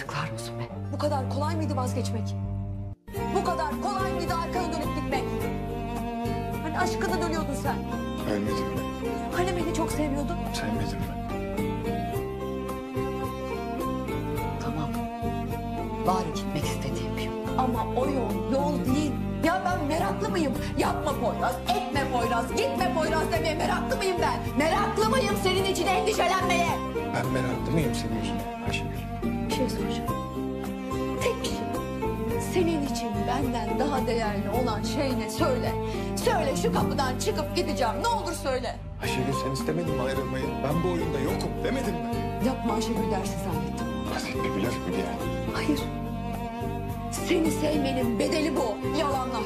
Yazıklar olsun be. Bu kadar kolay mıydı vazgeçmek? Bu kadar kolay mıydı arkana dönüp gitmek? Hani aşkına dönüyordun sen. Ölmedim mi? Hani beni çok seviyordun? Sevmedim mi? Tamam. Var gitmek istediğim yol. Ama o yol yol değil. Ya ben meraklı mıyım? Yapma Poyraz, etme Poyraz, gitme Poyraz demeye meraklı mıyım ben? Meraklı mıyım senin için endişelenmeye? Ben meraklı mıyım senin yüzüne Ayşegül? Senin için benden daha değerli olan şey ne söyle. Söyle şu kapıdan çıkıp gideceğim. Ne olur söyle. Ayşegül sen istemedin mi ayrılmayı? Ben bu oyunda yokum demedin mi? Yapma Ayşegül dersiz zannettim. Basit bir blöf mü diye. Hayır. Seni sevmenin bedeli bu. Yalanlar,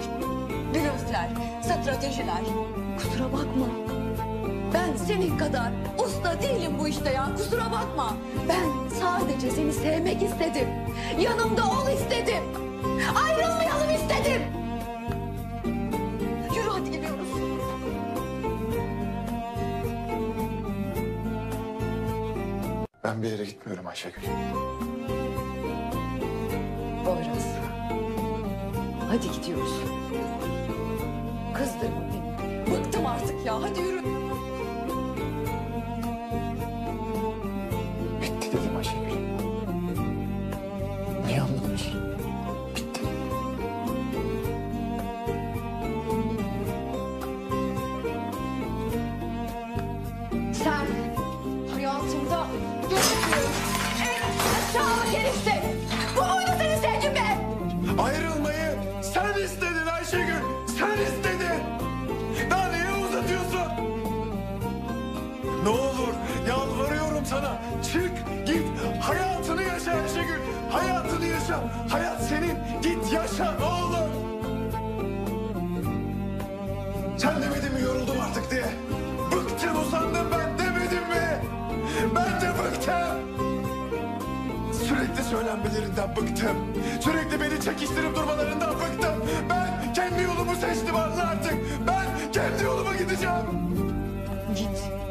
blöfler, stratejiler. Kusura bakma. Ben senin kadar usta değilim bu işte ya. Kusura bakma. Ben sadece seni sevmek istedim. Yanımda ol istedim. Ayrılmayalım istedim. Yürü hadi gidiyoruz. Ben bir yere gitmiyorum Ayşegül. Boyraz. Hadi gidiyoruz. Kızdırma beni. Bıktım artık ya. Hadi yürü. Bu muydu senin sevgin be? Ayrılmayı sen istedin Ayşegül. Sen istedin. Daha niye uzatıyorsun? Ne olur yalvarıyorum sana. Çık git hayatını yaşa Ayşegül. Hayatını yaşa. Hayat senin. Git yaşa ne olur. Sen demedin mi yoruldum artık diye? Bıktım usandım ben söylenmelerinden bıktım. Sürekli beni çekiştirip durmalarından bıktım. Ben kendi yolumu seçtim anla artık. Ben kendi yoluma gideceğim. Git.